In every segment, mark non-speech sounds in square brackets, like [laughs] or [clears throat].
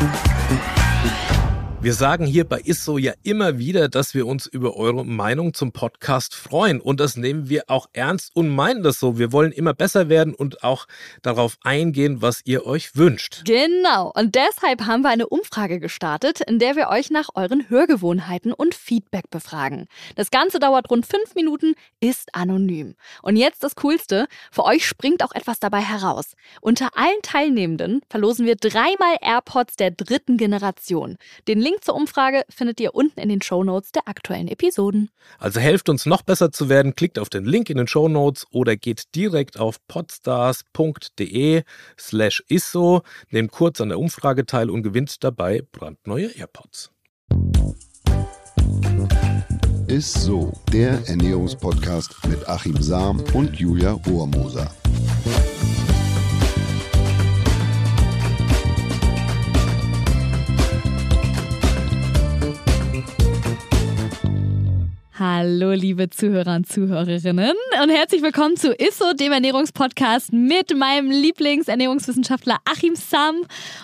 Thank you. Wir sagen hier bei ISSO ja immer wieder, dass wir uns über eure Meinung zum Podcast freuen. Und das nehmen wir auch ernst und meinen das so. Wir wollen immer besser werden und auch darauf eingehen, was ihr euch wünscht. Genau. Und deshalb haben wir eine Umfrage gestartet, in der wir euch nach euren Hörgewohnheiten und Feedback befragen. Das Ganze dauert rund fünf Minuten, ist anonym. Und jetzt das Coolste. Für euch springt auch etwas dabei heraus. Unter allen Teilnehmenden verlosen wir dreimal AirPods der dritten Generation. Den Link zur Umfrage findet ihr unten in den Show Notes der aktuellen Episoden. Also helft uns noch besser zu werden, klickt auf den Link in den Show Notes oder geht direkt auf podstars.de slash isso, nehmt kurz an der Umfrage teil und gewinnt dabei brandneue AirPods. Ist so, der Ernährungspodcast mit Achim Sam und Julia Rohrmoser. Hallo, liebe Zuhörer und Zuhörerinnen und herzlich willkommen zu ISSO, dem Ernährungspodcast mit meinem Lieblingsernährungswissenschaftler Achim Sam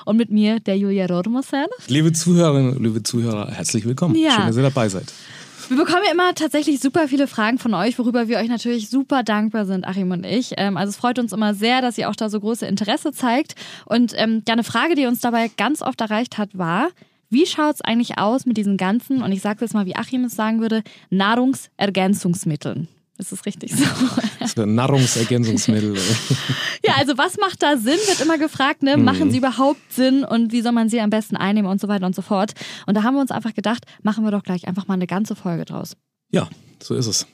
und mit mir, der Julia Rormoser. Liebe Zuhörerinnen, liebe Zuhörer, herzlich willkommen. Ja. Schön, dass ihr dabei seid. Wir bekommen ja immer tatsächlich super viele Fragen von euch, worüber wir euch natürlich super dankbar sind, Achim und ich. Ähm, also es freut uns immer sehr, dass ihr auch da so große Interesse zeigt. Und ähm, ja, eine Frage, die uns dabei ganz oft erreicht hat, war, wie schaut es eigentlich aus mit diesen ganzen, und ich sage jetzt mal, wie Achim es sagen würde, Nahrungsergänzungsmitteln? Ist das richtig so? [laughs] so Nahrungsergänzungsmittel. [laughs] ja, also was macht da Sinn, wird immer gefragt, ne? Machen mhm. sie überhaupt Sinn und wie soll man sie am besten einnehmen und so weiter und so fort. Und da haben wir uns einfach gedacht, machen wir doch gleich einfach mal eine ganze Folge draus. Ja, so ist es.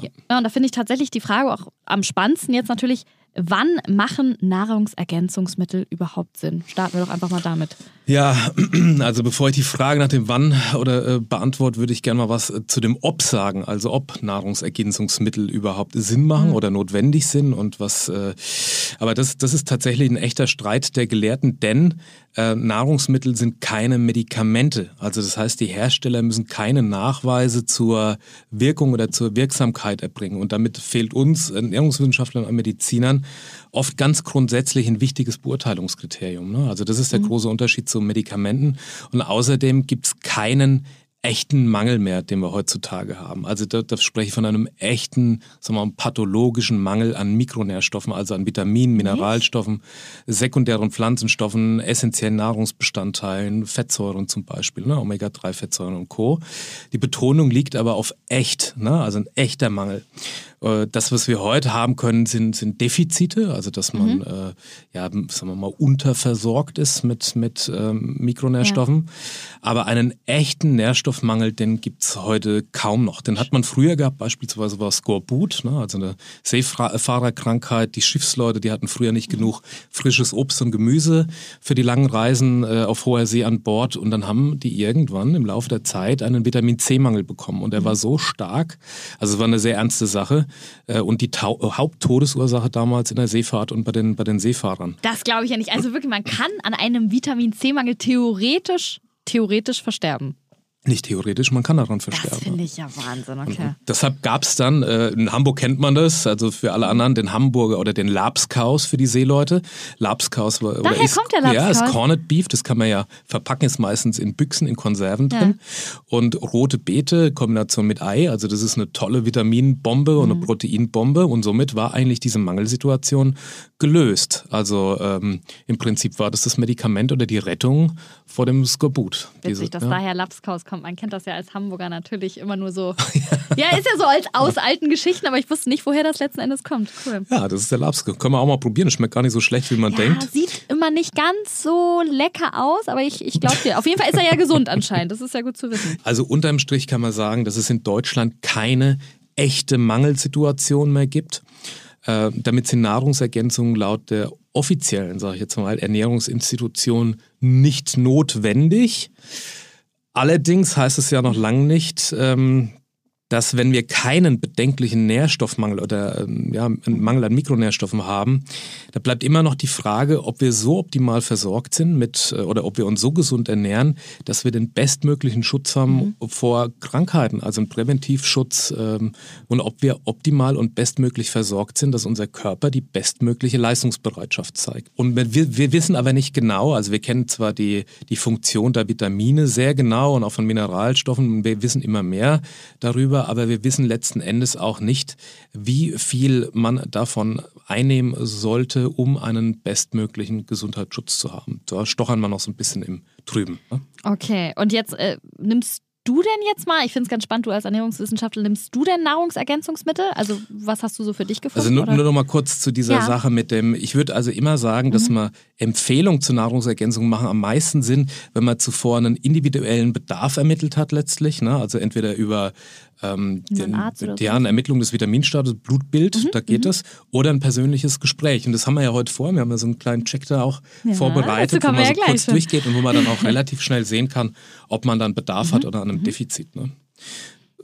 Ja, und da finde ich tatsächlich die Frage auch am spannendsten jetzt natürlich, wann machen Nahrungsergänzungsmittel überhaupt Sinn? Starten wir doch einfach mal damit. Ja, [clears throat] also bevor ich die Frage nach dem Wann oder äh, beantworte, würde ich gerne mal was äh, zu dem Ob sagen. Also ob Nahrungsergänzungsmittel überhaupt Sinn machen mhm. oder notwendig sind und was. Äh, aber das, das ist tatsächlich ein echter Streit der Gelehrten, denn äh, Nahrungsmittel sind keine Medikamente. Also das heißt, die Hersteller müssen keine Nachweise zur Wirkung oder zur Wirksamkeit erbringen. Und damit fehlt uns Ernährungswissenschaftlern und Medizinern oft ganz grundsätzlich ein wichtiges Beurteilungskriterium. Ne? Also das ist der mhm. große Unterschied zu Medikamenten. Und außerdem gibt es keinen echten Mangel mehr, den wir heutzutage haben. Also da, da spreche ich von einem echten, sagen wir mal, pathologischen Mangel an Mikronährstoffen, also an Vitaminen, Mineralstoffen, sekundären Pflanzenstoffen, essentiellen Nahrungsbestandteilen, Fettsäuren zum Beispiel, ne, Omega-3-Fettsäuren und Co. Die Betonung liegt aber auf echt, ne, also ein echter Mangel. Äh, das, was wir heute haben können, sind, sind Defizite, also dass man mhm. äh, ja, sagen wir mal, unterversorgt ist mit, mit ähm, Mikronährstoffen. Ja. Aber einen echten Nährstoffmangel, den gibt's heute kaum noch. Den hat man früher gehabt, beispielsweise war Skorbut, ne, also eine Seefahrerkrankheit. Die Schiffsleute, die hatten früher nicht genug frisches Obst und Gemüse für die langen Reisen äh, auf hoher See an Bord. Und dann haben die irgendwann im Laufe der Zeit einen Vitamin C-Mangel bekommen. Und der mhm. war so stark, also es war eine sehr ernste Sache, äh, und die Tau Haupttodesursache damals in der Seefahrt und bei den, bei den Seefahrern. Das glaube ich ja nicht. Also wirklich, man kann an einem Vitamin C-Mangel theoretisch, theoretisch versterben. Nicht theoretisch, man kann daran versterben. Das finde ich ja Wahnsinn, okay. Und deshalb gab es dann, äh, in Hamburg kennt man das, also für alle anderen, den Hamburger oder den Labskaus für die Seeleute. Labskaus war, Daher ist, kommt der Labskaus. Ja, ist Corned Beef, das kann man ja verpacken, ist meistens in Büchsen, in Konserven drin. Ja. Und rote Beete, Kombination mit Ei, also das ist eine tolle Vitaminbombe und eine mhm. Proteinbombe und somit war eigentlich diese Mangelsituation gelöst. Also ähm, im Prinzip war das das Medikament oder die Rettung vor dem Skorbut. Witzig, diese, dass ja. daher Labskaus kommt. Man kennt das ja als Hamburger natürlich immer nur so. [laughs] ja, ist ja so als, aus alten Geschichten, aber ich wusste nicht, woher das letzten Endes kommt. Cool. Ja, das ist der Labskaus. Können wir auch mal probieren. Schmeckt gar nicht so schlecht, wie man ja, denkt. Sieht immer nicht ganz so lecker aus, aber ich, ich glaube dir. Auf jeden Fall ist er ja gesund anscheinend. Das ist ja gut zu wissen. Also unterm Strich kann man sagen, dass es in Deutschland keine echte Mangelsituation mehr gibt. Äh, damit sind Nahrungsergänzungen laut der offiziellen, sage ich jetzt mal, Ernährungsinstitution nicht notwendig. Allerdings heißt es ja noch lange nicht, ähm, dass wenn wir keinen bedenklichen Nährstoffmangel oder ähm, ja, einen Mangel an Mikronährstoffen haben, da bleibt immer noch die Frage, ob wir so optimal versorgt sind mit äh, oder ob wir uns so gesund ernähren, dass wir den bestmöglichen Schutz haben mhm. vor Krankheiten, also einen Präventivschutz ähm, und ob wir optimal und bestmöglich versorgt sind, dass unser Körper die bestmögliche Leistungsbereitschaft zeigt. Und wir, wir wissen aber nicht genau, also wir kennen zwar die, die Funktion der Vitamine sehr genau und auch von Mineralstoffen, wir wissen immer mehr darüber, darüber, aber wir wissen letzten Endes auch nicht, wie viel man davon einnehmen sollte, um einen bestmöglichen Gesundheitsschutz zu haben. Da stochern wir noch so ein bisschen im Trüben. Ne? Okay, und jetzt äh, nimmst du denn jetzt mal, ich finde es ganz spannend, du als Ernährungswissenschaftler, nimmst du denn Nahrungsergänzungsmittel? Also was hast du so für dich gefunden? Also nur, nur noch mal kurz zu dieser ja. Sache mit dem, ich würde also immer sagen, dass mhm. man Empfehlungen zur Nahrungsergänzung machen am meisten Sinn, wenn man zuvor einen individuellen Bedarf ermittelt hat letztlich. Ne? Also entweder über ähm, den, deren Ermittlung des Vitaminstatus, Blutbild, mhm, da geht es, mhm. oder ein persönliches Gespräch. Und das haben wir ja heute vor. Wir haben ja so einen kleinen Check da auch ja, vorbereitet, wo man so kurz schon. durchgeht und wo man dann auch [laughs] relativ schnell sehen kann, ob man dann Bedarf mhm, hat oder an einem mhm. Defizit. Ne?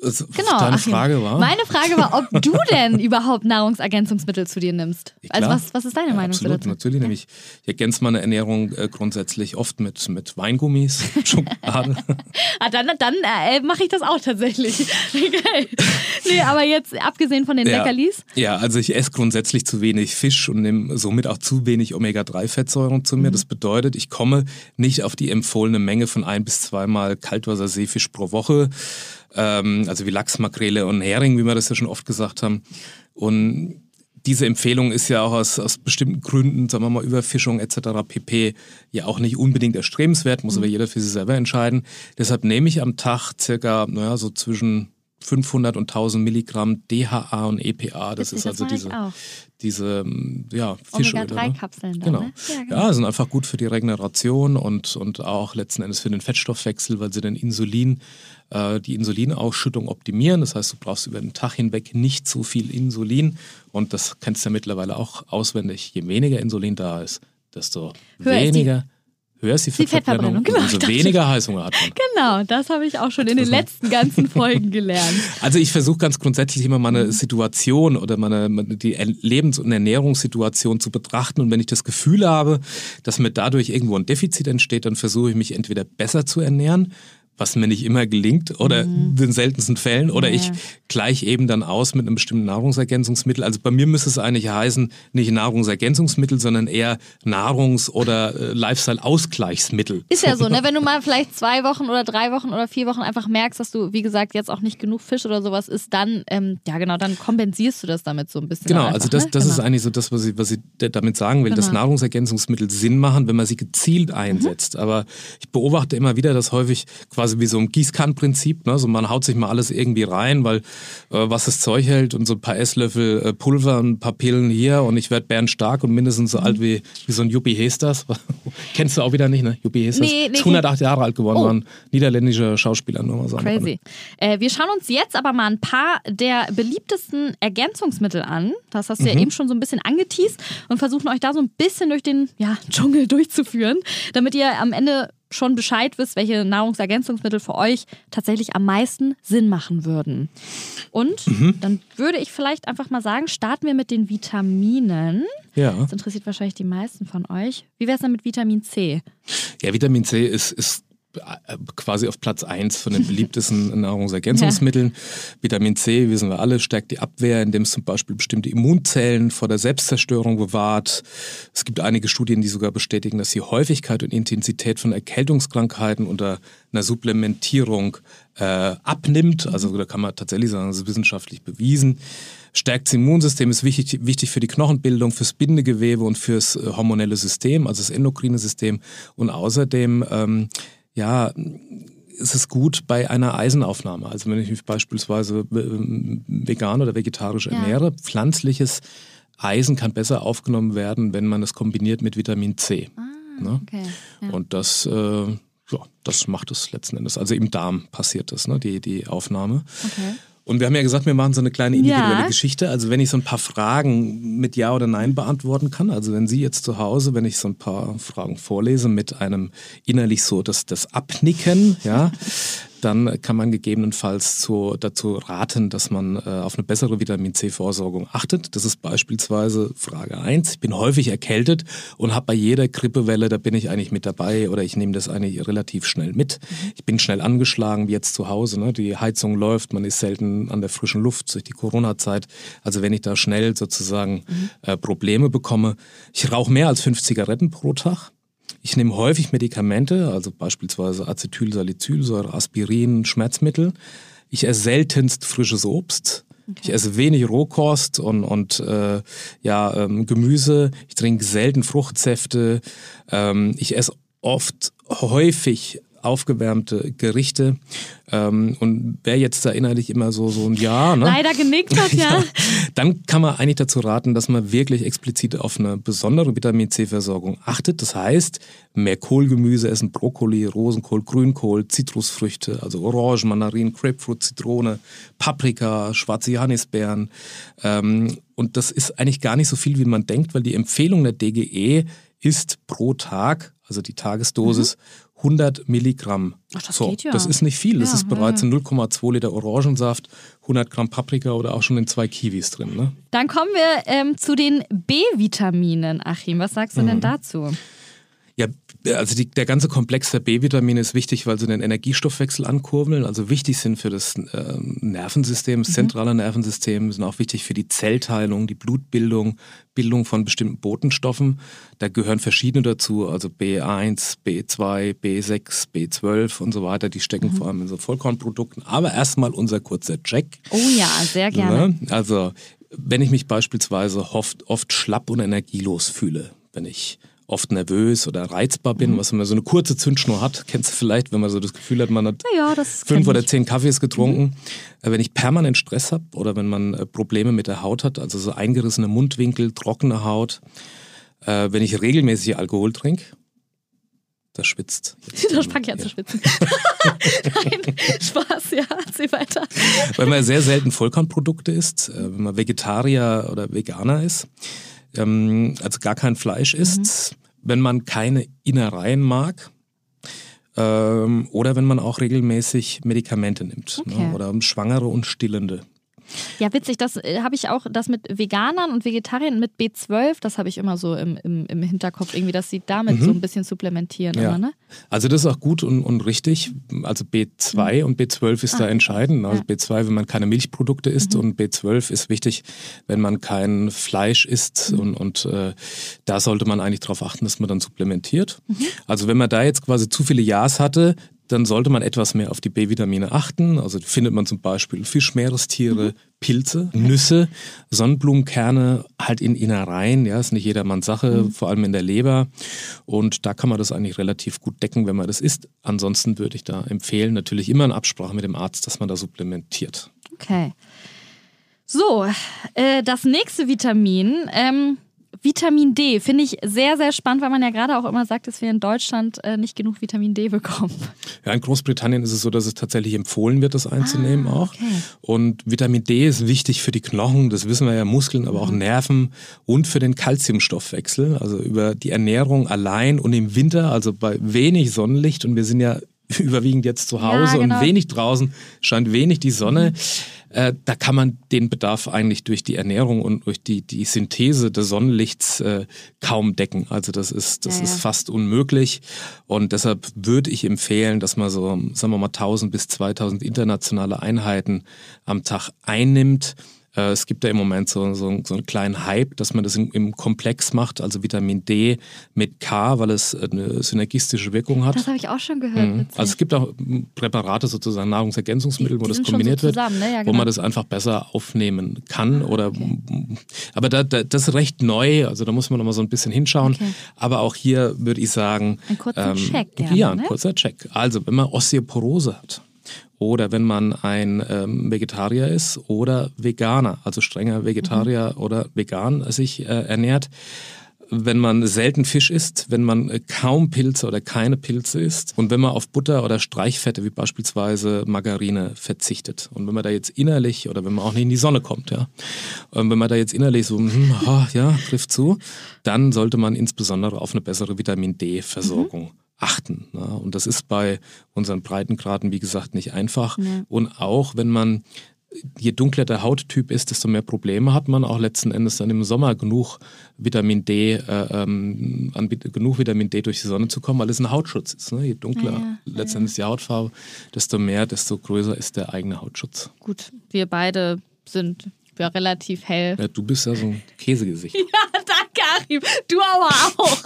Genau. Deine Frage war? Meine Frage war, ob du [laughs] denn überhaupt Nahrungsergänzungsmittel zu dir nimmst. Ja, also was, was ist deine ja, Meinung absolut, dazu? Natürlich, ja. nämlich ich ergänze meine Ernährung äh, grundsätzlich oft mit, mit Weingummis, [laughs] Schokolade. ah, dann dann äh, mache ich das auch tatsächlich. [laughs] Nee, aber jetzt abgesehen von den ja. Leckerlis? Ja, also ich esse grundsätzlich zu wenig Fisch und nehme somit auch zu wenig Omega-3-Fettsäuren zu mir. Mhm. Das bedeutet, ich komme nicht auf die empfohlene Menge von ein bis zweimal Kaltwasserseefisch pro Woche ähm, also wie Lachs, Makrele und Hering, wie wir das ja schon oft gesagt haben. Und diese Empfehlung ist ja auch aus, aus bestimmten Gründen, sagen wir mal, Überfischung etc. pp. ja auch nicht unbedingt erstrebenswert, muss mhm. aber jeder für sich selber entscheiden. Deshalb nehme ich am Tag circa, naja, so zwischen 500 und 1000 Milligramm DHA und EPA. Das, das ist also diese, diese ähm, ja, Fischöle. Omega-3-Kapseln. Genau. Ne? Ja, genau. Ja, sind einfach gut für die Regeneration und, und auch letzten Endes für den Fettstoffwechsel, weil sie den Insulin, äh, die Insulinausschüttung optimieren. Das heißt, du brauchst über den Tag hinweg nicht so viel Insulin. Und das kennst du ja mittlerweile auch auswendig. Je weniger Insulin da ist, desto Höher weniger höher ist die, die Fettverbrennung, genau, umso weniger Heißhunger hat man. Genau, das habe ich auch schon in den letzten ganzen Folgen gelernt. [laughs] Also ich versuche ganz grundsätzlich immer meine Situation oder meine, meine die Lebens- und Ernährungssituation zu betrachten und wenn ich das Gefühl habe, dass mir dadurch irgendwo ein Defizit entsteht, dann versuche ich mich entweder besser zu ernähren, was mir nicht immer gelingt oder mhm. in den seltensten Fällen oder ja. ich gleich eben dann aus mit einem bestimmten Nahrungsergänzungsmittel. Also bei mir müsste es eigentlich heißen, nicht Nahrungsergänzungsmittel, sondern eher Nahrungs- oder äh, Lifestyle-Ausgleichsmittel. Ist ja so, ne? Wenn du [laughs] mal vielleicht zwei Wochen oder drei Wochen oder vier Wochen einfach merkst, dass du, wie gesagt, jetzt auch nicht genug Fisch oder sowas isst, dann, ähm, ja genau, dann kompensierst du das damit so ein bisschen. Genau, einfach, also das, das genau. ist eigentlich so das, was ich, was ich damit sagen will, genau. dass Nahrungsergänzungsmittel Sinn machen, wenn man sie gezielt einsetzt. Mhm. Aber ich beobachte immer wieder, dass häufig quasi quasi wie so ein Gießkannenprinzip. Ne? So man haut sich mal alles irgendwie rein, weil äh, was das Zeug hält und so ein paar Esslöffel äh, Pulver und ein paar Pillen hier und ich werde bärenstark und mindestens so mhm. alt wie, wie so ein Juppie Hesters. [laughs] Kennst du auch wieder nicht, ne? Juppie Hesters. Nee, nee, ist 108 Jahre alt geworden, oh. war ein niederländischer Schauspieler, nur mal sagen. Crazy. Äh, wir schauen uns jetzt aber mal ein paar der beliebtesten Ergänzungsmittel an. Das hast du mhm. ja eben schon so ein bisschen angeteased und versuchen euch da so ein bisschen durch den ja, Dschungel durchzuführen, damit ihr am Ende schon Bescheid wisst, welche Nahrungsergänzungsmittel für euch tatsächlich am meisten Sinn machen würden. Und mhm. dann würde ich vielleicht einfach mal sagen, starten wir mit den Vitaminen. Ja. Das interessiert wahrscheinlich die meisten von euch. Wie wäre es denn mit Vitamin C? Ja, Vitamin C ist, ist quasi auf Platz 1 von den beliebtesten [laughs] Nahrungsergänzungsmitteln. Ja. Vitamin C, wissen wir alle, stärkt die Abwehr, indem es zum Beispiel bestimmte Immunzellen vor der Selbstzerstörung bewahrt. Es gibt einige Studien, die sogar bestätigen, dass die Häufigkeit und Intensität von Erkältungskrankheiten unter einer Supplementierung äh, abnimmt. Also da kann man tatsächlich sagen, das ist wissenschaftlich bewiesen stärkt das Immunsystem, ist wichtig, wichtig für die Knochenbildung, fürs Bindegewebe und fürs äh, hormonelle System, also das endokrine System. Und außerdem ähm, ja, ist es gut bei einer Eisenaufnahme. Also wenn ich mich beispielsweise äh, vegan oder vegetarisch ja. ernähre, pflanzliches Eisen kann besser aufgenommen werden, wenn man es kombiniert mit Vitamin C. Ah, ne? okay. ja. Und das, äh, ja, das macht es letzten Endes. Also im Darm passiert das, ne? die, die Aufnahme. Okay. Und wir haben ja gesagt, wir machen so eine kleine individuelle ja. Geschichte. Also wenn ich so ein paar Fragen mit Ja oder Nein beantworten kann, also wenn Sie jetzt zu Hause, wenn ich so ein paar Fragen vorlese mit einem innerlich so das, das Abnicken, ja, [laughs] dann kann man gegebenenfalls zu, dazu raten, dass man äh, auf eine bessere Vitamin C-Versorgung achtet. Das ist beispielsweise Frage 1. Ich bin häufig erkältet und habe bei jeder Grippewelle, da bin ich eigentlich mit dabei oder ich nehme das eigentlich relativ schnell mit. Mhm. Ich bin schnell angeschlagen, wie jetzt zu Hause. Ne? Die Heizung läuft, man ist selten an der frischen Luft durch die Corona-Zeit. Also wenn ich da schnell sozusagen mhm. äh, Probleme bekomme. Ich rauche mehr als fünf Zigaretten pro Tag. Ich nehme häufig Medikamente, also beispielsweise Acetylsalicylsäure, Aspirin, Schmerzmittel. Ich esse seltenst frisches Obst. Okay. Ich esse wenig Rohkost und, und äh, ja, ähm, Gemüse. Ich trinke selten Fruchtsäfte. Ähm, ich esse oft häufig aufgewärmte Gerichte. Ähm, und wer jetzt da innerlich immer so, so ein Ja, ne? Leider genickt hat, [laughs] ja. Dann kann man eigentlich dazu raten, dass man wirklich explizit auf eine besondere Vitamin C-Versorgung achtet. Das heißt, mehr Kohlgemüse essen, Brokkoli, Rosenkohl, Grünkohl, Zitrusfrüchte, also Orange, Mandarin, Grapefruit, Zitrone, Paprika, schwarze Johannisbeeren. Ähm, und das ist eigentlich gar nicht so viel, wie man denkt, weil die Empfehlung der DGE ist pro Tag, also die Tagesdosis, mhm. 100 Milligramm. Ach, das so, geht ja. Das ist nicht viel. Das ja, ist bereits ja. in 0,2 Liter Orangensaft, 100 Gramm Paprika oder auch schon in zwei Kiwis drin. Ne? Dann kommen wir ähm, zu den B-Vitaminen, Achim. Was sagst du mhm. denn dazu? Also die, der ganze Komplex der B-Vitamine ist wichtig, weil sie den Energiestoffwechsel ankurbeln, also wichtig sind für das äh, Nervensystem, das mhm. zentrale Nervensystem, sind auch wichtig für die Zellteilung, die Blutbildung, Bildung von bestimmten Botenstoffen. Da gehören verschiedene dazu, also B1, B2, B6, B12 und so weiter. Die stecken mhm. vor allem in so Vollkornprodukten. Aber erstmal unser kurzer Check. Oh ja, sehr gerne. Ne? Also wenn ich mich beispielsweise oft, oft schlapp und energielos fühle, wenn ich oft nervös oder reizbar bin, mhm. was man so eine kurze Zündschnur hat. Kennst du vielleicht, wenn man so das Gefühl hat, man hat ja, fünf oder zehn Kaffees getrunken. Mhm. Wenn ich permanent Stress habe oder wenn man äh, Probleme mit der Haut hat, also so eingerissene Mundwinkel, trockene Haut, äh, wenn ich regelmäßig Alkohol trinke, das schwitzt. [laughs] Das fange ich an zu schwitzen. [laughs] Nein, Spaß, ja, erzähl weiter. Weil man sehr selten Vollkornprodukte isst, äh, wenn man Vegetarier oder Veganer ist ähm, also gar kein Fleisch isst, mhm. wenn man keine Innereien mag. Ähm, oder wenn man auch regelmäßig Medikamente nimmt ne, okay. ne, oder Schwangere und Stillende. Ja, witzig, das äh, habe ich auch, das mit Veganern und Vegetariern mit B12, das habe ich immer so im, im, im Hinterkopf, irgendwie, dass sie damit mhm. so ein bisschen supplementieren. Ja. Immer, ne? Also das ist auch gut und, und richtig. Also B2 mhm. und B12 ist ah, da entscheidend. Also ja. B2, wenn man keine Milchprodukte isst mhm. und B12 ist wichtig, wenn man kein Fleisch isst mhm. und, und äh, da sollte man eigentlich darauf achten, dass man dann supplementiert. Mhm. Also wenn man da jetzt quasi zu viele Ja's hatte, dann sollte man etwas mehr auf die B-Vitamine achten. Also findet man zum Beispiel Fischmeerestiere, mhm. Pilze, Nüsse, Sonnenblumenkerne halt in Innereien. Ja, ist nicht jedermanns Sache, mhm. vor allem in der Leber. Und da kann man das eigentlich relativ gut decken, wenn man das isst. Ansonsten würde ich da empfehlen, natürlich immer in Absprache mit dem Arzt, dass man da supplementiert. Okay. So, äh, das nächste Vitamin. Ähm Vitamin D finde ich sehr, sehr spannend, weil man ja gerade auch immer sagt, dass wir in Deutschland äh, nicht genug Vitamin D bekommen. Ja, in Großbritannien ist es so, dass es tatsächlich empfohlen wird, das einzunehmen ah, auch. Okay. Und Vitamin D ist wichtig für die Knochen, das wissen wir ja, Muskeln, aber auch mhm. Nerven und für den Kalziumstoffwechsel. Also über die Ernährung allein und im Winter, also bei wenig Sonnenlicht und wir sind ja [laughs] überwiegend jetzt zu Hause ja, genau. und wenig draußen, scheint wenig die Sonne. Mhm äh, da kann man den Bedarf eigentlich durch die Ernährung und durch die, die Synthese des Sonnenlichts äh, kaum decken. Also das ist, das ja, ist fast unmöglich. Und deshalb würde ich empfehlen, dass man so, sagen wir mal, 1000 bis 2000 internationale Einheiten am Tag einnimmt. Äh, es gibt ja im Moment so, so, so einen kleinen Hype, dass man das im, im, Komplex macht, also Vitamin D mit K, weil es eine synergistische Wirkung hat. Das habe ich auch schon gehört. Mhm. Also es gibt auch Präparate, sozusagen Nahrungsergänzungsmittel, wo das kombiniert so wird, ne? ja, genau. wo man das einfach besser aufnehmen kann. Ah, oder, okay. Aber da, da, das ist recht neu, also da muss man noch mal so ein bisschen hinschauen. Okay. Aber auch hier würde ich sagen... Ein kurzer ähm, Check. Gerne, ja, ein ne? kurzer Check. Also wenn man Osteoporose hat, oder wenn man ein ähm, Vegetarier ist oder Veganer, also strenger Vegetarier mhm. oder vegan sich äh, ernährt. Wenn man selten Fisch isst, wenn man äh, kaum Pilze oder keine Pilze isst und wenn man auf Butter oder Streichfette wie beispielsweise Margarine verzichtet und wenn man da jetzt innerlich oder wenn man auch nicht in die Sonne kommt, ja, und wenn man da jetzt innerlich so, hm, oh, ja, trifft zu, dann sollte man insbesondere auf eine bessere Vitamin D-Versorgung mhm achten. Ne? Und das ist bei unseren Breitengraden, wie gesagt, nicht einfach. Ja. Und auch wenn man je dunkler der Hauttyp ist, desto mehr Probleme hat man auch letzten Endes dann im Sommer genug Vitamin D, äh, ähm, an, genug Vitamin D durch die Sonne zu kommen, weil es ein Hautschutz ist. Ne? Je dunkler Ja, ja, letztendlich die Hautfarbe, desto mehr, desto größer ist der eigene Hautschutz. Gut, wir beide sind ja relativ hell. Ja, du bist ja so ein Käsegesicht. [laughs] Danke, Achim. Du aber auch. [laughs]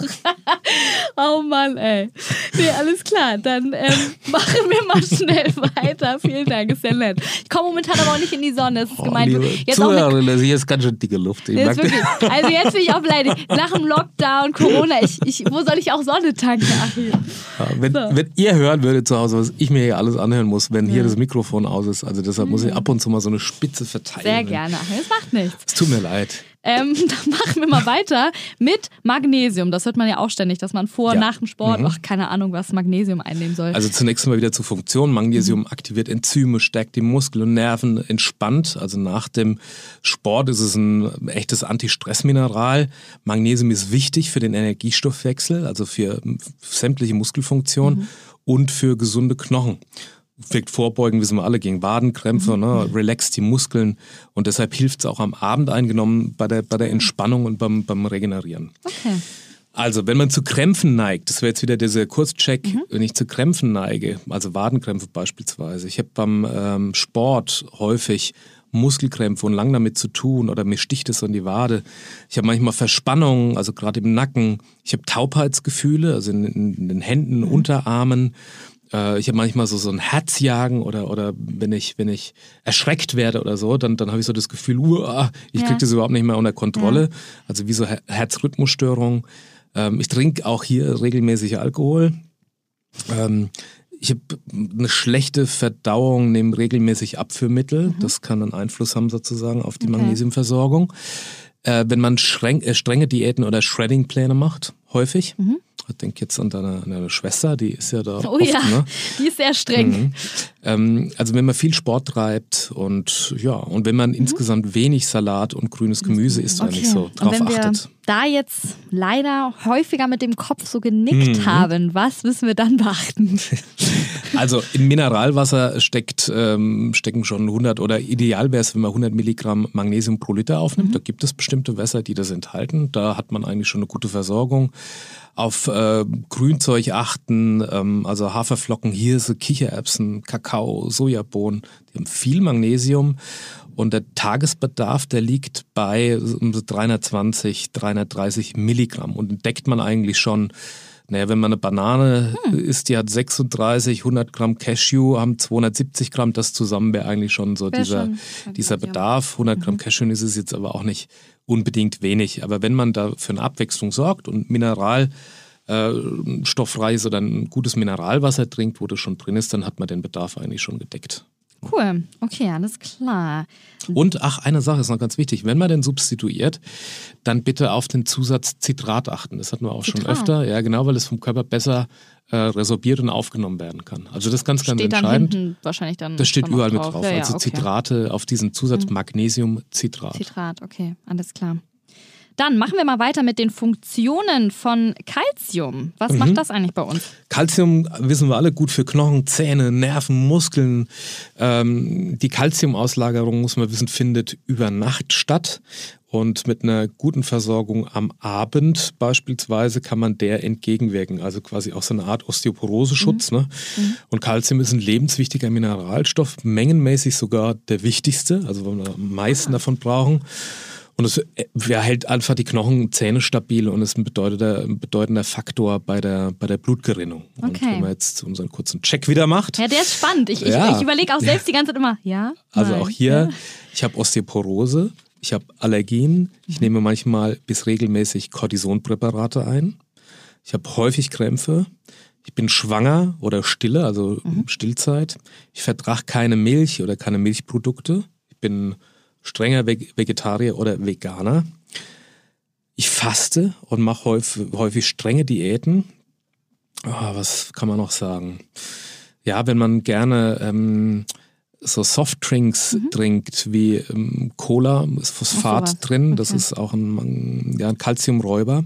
oh Mann, ey. Nee, alles klar. Dann ähm, [laughs] machen wir mal schnell weiter. Vielen Dank, ist sehr nett. Ich komme momentan aber auch nicht in die Sonne. Das ist gemeint. Jetzt auch mit, Zuhörerin, das hier ist ganz schön dicke Luft. Nee, wirklich. Also jetzt bin ich auch beleidigt. Nach dem Lockdown, Corona, ich, ich, wo soll ich auch Sonne tanken, Achim? Ja, wenn, So. wenn ihr hören würdet zu Hause, was ich mir hier alles anhören muss, wenn hier das Mikrofon aus ist, also deshalb muss ich ab und zu mal so eine Spitze verteilen. Mhm. Sehr gerne, Achim. Das macht nichts. Es tut mir leid. Ähm, [laughs] dann machen wir mal weiter mit Magnesium. Das hört man ja auch ständig, dass man vor, Ja. nach dem Sport, ach, keine Ahnung, was Magnesium einnehmen soll. Also zunächst mal wieder zur Funktion. Magnesium aktiviert Enzyme, stärkt die Muskeln und Nerven, entspannt. Also nach dem Sport ist es ein echtes Antistressmineral. Magnesium ist wichtig für den Energiestoffwechsel, also für sämtliche Muskelfunktionen und für gesunde Knochen. Wirkt vorbeugen, wissen wir alle, gegen Wadenkrämpfe, ne? relaxt die Muskeln und deshalb hilft es auch am Abend eingenommen bei der, bei der Entspannung und beim, beim Regenerieren. okay. Also, wenn man zu Krämpfen neigt, das wäre jetzt wieder dieser Kurzcheck, wenn ich zu Krämpfen neige, also Wadenkrämpfe beispielsweise. Ich habe beim ähm, Sport häufig Muskelkrämpfe und lang damit zu tun oder mir sticht es in die Wade. Ich habe manchmal Verspannungen, also gerade im Nacken. Ich habe Taubheitsgefühle, also in, in den Händen, Unterarmen. Äh, ich habe manchmal so, so ein Herzjagen oder, oder wenn, ich, wenn ich erschreckt werde oder so, dann, dann habe ich so das Gefühl, uah, ich Ja. kriege das überhaupt nicht mehr unter Kontrolle. Also wie so Her Herzrhythmusstörungen. Ähm, ich trinke auch hier regelmäßig Alkohol. Ähm, ich habe eine schlechte Verdauung, nehme regelmäßig Abführmittel. Das kann einen Einfluss haben sozusagen auf die Okay. Magnesiumversorgung. Äh, wenn man schreng, äh, strenge Diäten oder Shredding-Pläne macht, häufig. Ich denke jetzt an deine, an deine Schwester, die ist ja da Oh oft, ja, ne? die ist sehr streng. Mhm. Ähm, also wenn man viel Sport treibt und ja, und wenn man insgesamt wenig Salat und grünes Gemüse isst, wenn nicht so und drauf wenn wir achtet. da jetzt leider häufiger mit dem Kopf so genickt Mhm. haben, was müssen wir dann beachten? [laughs] Also in Mineralwasser steckt, ähm, stecken schon 100 oder ideal wäre es, wenn man 100 Milligramm Magnesium pro Liter aufnimmt. Da gibt es bestimmte Wässer, die das enthalten. Da hat man eigentlich schon eine gute Versorgung. Auf äh, Grünzeug achten, ähm, also Haferflocken, Hirse, Kichererbsen, Kakao, Sojabohnen, die haben viel Magnesium. Und der Tagesbedarf, der liegt bei um so 320, 330 Milligramm. Und entdeckt man eigentlich schon, naja, wenn man eine Banane Hm. isst, die hat 36, 100 Gramm Cashew, haben 270 Gramm, das zusammen wäre eigentlich schon so Wär dieser, schon- dieser. Bedarf. 100 Mhm. Gramm Cashew ist es jetzt aber auch nicht unbedingt wenig. Aber wenn man da für eine Abwechslung sorgt und Mineral äh, stoffreiches oder ein gutes Mineralwasser trinkt, wo das schon drin ist, dann hat man den Bedarf eigentlich schon gedeckt. Cool, okay, alles klar. Und ach, eine Sache ist noch ganz wichtig. Wenn man den substituiert, dann bitte auf den Zusatz Zitrat achten. Das hatten wir auch schon Zitrat? öfter. Ja, genau, weil es vom Körper besser äh, resorbiert und aufgenommen werden kann. Also das ist ganz, ganz Steht dann entscheidend. hinten wahrscheinlich dann. Das steht dann überall mit drauf. Ja, ja, also okay. Mhm. Zitrate auf diesen Zusatz Magnesiumcitrat. Zitrat, okay, alles klar. Dann machen wir mal weiter mit den Funktionen von Calcium. Was Mhm. macht das eigentlich bei uns? Calcium wissen wir alle gut für Knochen, Zähne, Nerven, Muskeln. Ähm, die Calciumauslagerung, muss man wissen, findet über Nacht statt. Und mit einer guten Versorgung am Abend beispielsweise kann man der entgegenwirken. Also quasi auch so eine Art Osteoporoseschutz. Ne? Und Calcium ist ein lebenswichtiger Mineralstoff, mengenmäßig sogar der wichtigste, also wo wir am meisten davon brauchen. Und es erhält einfach die Knochen und Zähne stabil und ist ein bedeutender, ein bedeutender Faktor bei der, bei der Blutgerinnung. Und Okay. wenn man jetzt unseren kurzen Check wieder macht, Ja, der ist spannend. Ich, ich, Ja. ich überlege auch selbst die ganze Zeit immer, ja? also nein, auch hier, ich habe Osteoporose, ich habe Allergien, Mhm. ich nehme manchmal bis regelmäßig Cortisonpräparate ein, ich habe häufig Krämpfe, ich bin schwanger oder stille, also Mhm. Stillzeit, ich vertrage keine Milch oder keine Milchprodukte, ich bin strenger Veg- Vegetarier oder Veganer. Ich faste und mache häufig, häufig strenge Diäten. Ah, was kann man noch sagen? Ja, wenn man gerne ähm, so Softdrinks trinkt wie ähm, Cola, ist Phosphat sowas. drin, das Okay. ist auch ein, ja, ein Calciumräuber.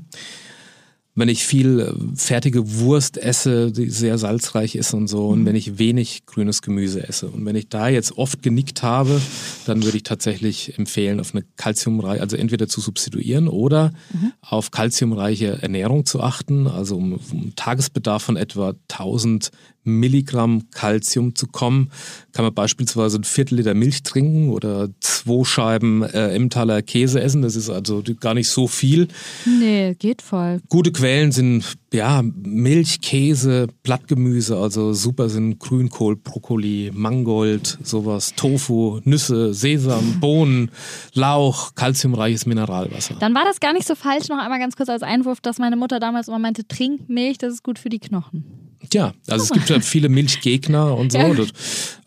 Wenn ich viel äh, fertige Wurst esse, die sehr salzreich ist und so, und mhm. wenn ich wenig grünes Gemüse esse. Und wenn ich da jetzt oft genickt habe, dann würde ich tatsächlich empfehlen, auf eine kalziumreiche, also entweder zu substituieren oder mhm. auf kalziumreiche Ernährung zu achten, also um, um Tagesbedarf von etwa 1000 Milligramm Kalzium zu kommen, kann man beispielsweise ein Viertel Liter Milch trinken oder zwei Scheiben äh, Emmentaler Käse essen. Das ist also gar nicht so viel. Nee, geht voll. Gute Quellen sind ja Milch, Käse, Blattgemüse, also super sind Grünkohl, Brokkoli, Mangold, sowas, Tofu, Nüsse, Sesam, [laughs] Bohnen, Lauch, kalziumreiches Mineralwasser. Dann war das gar nicht so falsch, noch einmal ganz kurz als Einwurf, dass meine Mutter damals immer meinte, trink Milch, das ist gut für die Knochen. Ja, also es gibt ja viele Milchgegner und so. Ja. Das,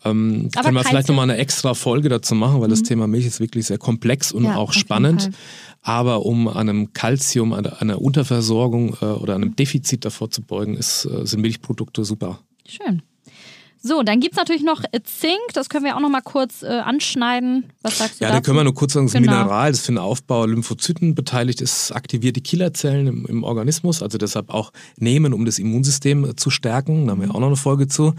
ähm, können wir vielleicht nochmal eine extra Folge dazu machen, weil mhm. das Thema Milch ist wirklich sehr komplex und ja, auch spannend. Aber um einem Kalzium, einer, einer Unterversorgung äh, oder einem Defizit davor zu beugen, ist, äh, sind Milchprodukte super. Schön. So, dann gibt es natürlich noch äh, Zink, das können wir auch noch mal kurz äh, anschneiden. Was sagst du Ja, da können wir nur kurz sagen, das genau. Mineral, das für den Aufbau Lymphozyten beteiligt ist, aktiviert die Killerzellen im, im, Organismus, also deshalb auch nehmen, um das Immunsystem äh, zu stärken. Da haben wir auch noch eine Folge zu.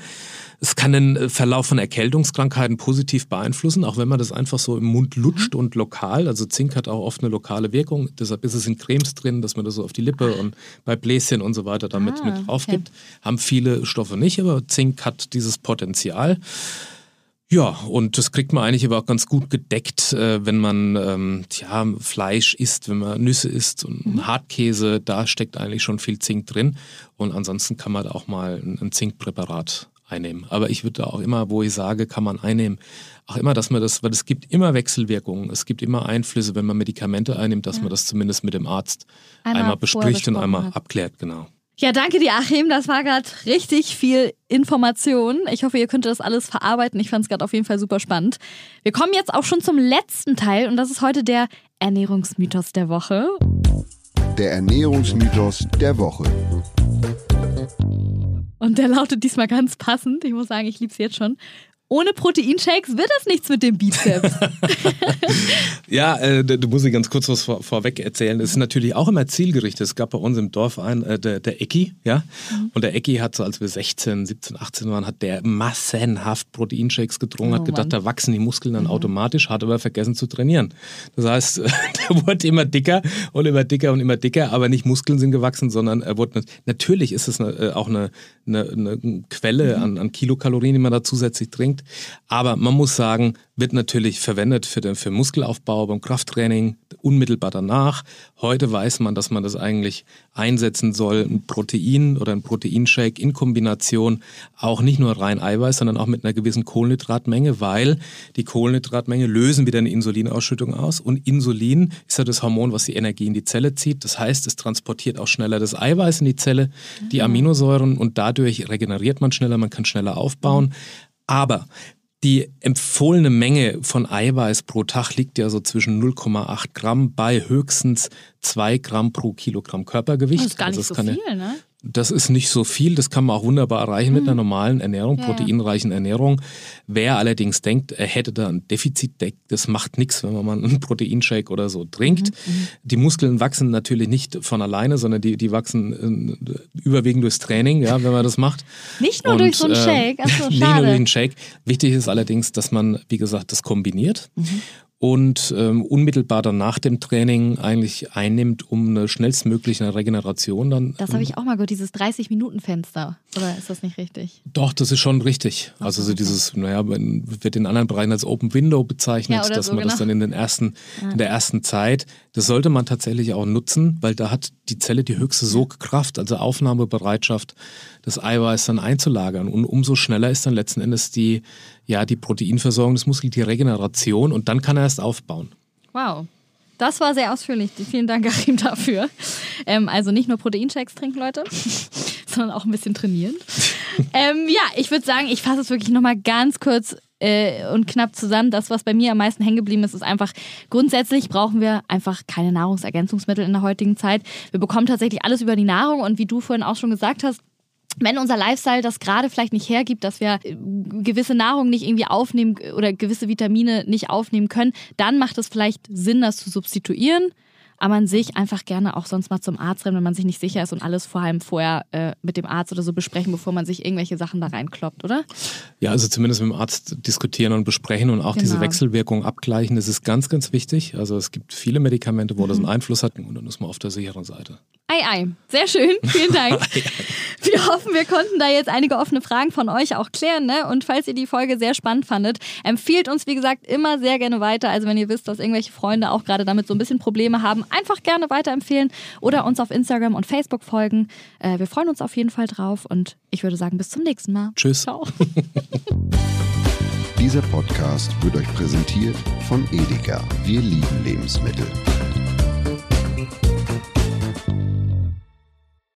Es kann den äh, Verlauf von Erkältungskrankheiten positiv beeinflussen, auch wenn man das einfach so im Mund lutscht mhm. und lokal. Also Zink hat auch oft eine lokale Wirkung. Deshalb ist es in Cremes drin, dass man das so auf die Lippe und bei Bläschen und so weiter damit ah, mit drauf gibt. Okay. Haben viele Stoffe nicht, aber Zink hat dieses Potenzial. Ja, und das kriegt man eigentlich aber auch ganz gut gedeckt, äh, wenn man ähm, tja, Fleisch isst, wenn man Nüsse isst und mhm. Hartkäse, da steckt eigentlich schon viel Zink drin. Und ansonsten kann man da auch mal ein Zinkpräparat einnehmen. Aber ich würde auch immer, wo ich sage, kann man einnehmen, auch immer, dass man das, weil es gibt immer Wechselwirkungen, es gibt immer Einflüsse, wenn man Medikamente einnimmt, dass ja. man das zumindest mit dem Arzt einmal, einmal bespricht und einmal hat. abklärt, genau. Ja, danke dir, Achim. Das war gerade richtig viel Information. Ich hoffe, ihr könnt das alles verarbeiten. Ich fand es gerade auf jeden Fall super spannend. Wir kommen jetzt auch schon zum letzten Teil und das ist heute der Ernährungsmythos der Woche. Der Ernährungsmythos der Woche. Und der lautet diesmal ganz passend. Ich muss sagen, ich liebe es jetzt schon ohne Proteinshakes wird das nichts mit dem Bizeps. [laughs] ja, äh, du musst ich ganz kurz was vor, vorweg erzählen. Das ist natürlich auch immer zielgerichtet. Es gab bei uns im Dorf einen, äh, der, der Ecki, ja. Mhm. Und der Ecki hat so, als wir 16, 17, 18 waren, hat der massenhaft Proteinshakes getrunken, oh, hat gedacht, Mann. da wachsen die Muskeln dann mhm. automatisch, hat aber vergessen zu trainieren. Das heißt, [laughs] der wurde immer dicker und immer dicker und immer dicker, aber nicht Muskeln sind gewachsen, sondern er wurde, natürlich ist es eine, äh, auch eine, eine, eine Quelle mhm. an, an Kilokalorien, die man da zusätzlich trinkt unbedingt. Aber man muss sagen, wird natürlich verwendet für, den, für Muskelaufbau beim Krafttraining unmittelbar danach. Heute weiß man, dass man das eigentlich einsetzen soll, ein Protein oder ein Proteinshake in Kombination auch nicht nur rein Eiweiß, sondern auch mit einer gewissen Kohlenhydratmenge, weil die Kohlenhydratmenge lösen wieder eine Insulinausschüttung aus und Insulin ist ja das Hormon, was die Energie in die Zelle zieht. Das heißt, es transportiert auch schneller das Eiweiß in die Zelle, die mhm. Aminosäuren und dadurch regeneriert man schneller, man kann schneller aufbauen. Aber die empfohlene Menge von Eiweiß pro Tag liegt ja so zwischen 0,8 Gramm bei höchstens 2 Gramm pro Kilogramm Körpergewicht. Das ist gar also nicht also so viel, ne? Das ist nicht so viel, das kann man auch wunderbar erreichen mhm. mit einer normalen Ernährung, ja, proteinreichen Ernährung. Wer allerdings denkt, er hätte da ein Defizit, das macht nichts, wenn man mal einen [laughs] Proteinshake oder so trinkt. Mhm, mhm. Die Muskeln wachsen natürlich nicht von alleine, sondern die, die wachsen äh, überwiegend durchs Training, ja, wenn man das macht. [laughs] Nicht nur Und, durch so einen äh, Shake, Achso, [laughs] schade. nicht nur durch einen Shake. Wichtig ist allerdings, dass man, wie gesagt, das kombiniert. Mhm und ähm, unmittelbar dann nach dem Training eigentlich einnimmt, um eine schnellstmögliche Regeneration dann. Das habe ich auch mal gehört, dieses 30-Minuten-Fenster. Oder ist das nicht richtig? Doch, das ist schon richtig. Ach, also so dieses, naja, wird in anderen Bereichen als Open Window bezeichnet, ja, dass so, man genau. das dann in den ersten, ja. in der ersten Zeit, das sollte man tatsächlich auch nutzen, weil da hat die Zelle die höchste Sogkraft, also Aufnahmebereitschaft, das Eiweiß dann einzulagern. Und umso schneller ist dann letzten Endes die ja, die Proteinversorgung des Muskels, die Regeneration und dann kann er erst aufbauen. Wow. Das war sehr ausführlich. Vielen Dank, Achim, dafür. Ähm, also nicht nur Proteinshakes trinken, Leute, [laughs] sondern auch ein bisschen trainieren. [laughs] ähm, ja, ich würde sagen, ich fasse es wirklich nochmal ganz kurz äh, und knapp zusammen. Das, was bei mir am meisten hängen geblieben ist, ist einfach, grundsätzlich brauchen wir einfach keine Nahrungsergänzungsmittel in der heutigen Zeit. Wir bekommen tatsächlich alles über die Nahrung und wie du vorhin auch schon gesagt hast, wenn unser Lifestyle das gerade vielleicht nicht hergibt, dass wir äh, gewisse Nahrung nicht irgendwie aufnehmen oder gewisse Vitamine nicht aufnehmen können, dann macht es vielleicht Sinn, das zu substituieren. aber an sich einfach gerne auch sonst mal zum Arzt rennen, wenn man sich nicht sicher ist und alles vor allem vorher äh, mit dem Arzt oder so besprechen, bevor man sich irgendwelche Sachen da reinkloppt, oder? Ja, also zumindest mit dem Arzt diskutieren und besprechen und auch genau. diese Wechselwirkung abgleichen, das ist ganz, ganz wichtig. Also es gibt viele Medikamente, wo mhm. das einen Einfluss hat und dann ist man auf der sicheren Seite. Ei, ei. Sehr schön. [laughs] Vielen Dank. Wir hoffen, wir konnten da jetzt einige offene Fragen von euch auch klären. Ne? Und falls ihr die Folge sehr spannend fandet, empfiehlt uns, wie gesagt, immer sehr gerne weiter. Also wenn ihr wisst, dass irgendwelche Freunde auch gerade damit so ein bisschen Probleme haben, einfach gerne weiterempfehlen oder uns auf Instagram und Facebook folgen. Äh, wir freuen uns auf jeden Fall drauf und ich würde sagen, bis zum nächsten Mal. Tschüss. Ciao. [laughs] Dieser Podcast wird euch präsentiert von Edeka. Wir lieben Lebensmittel.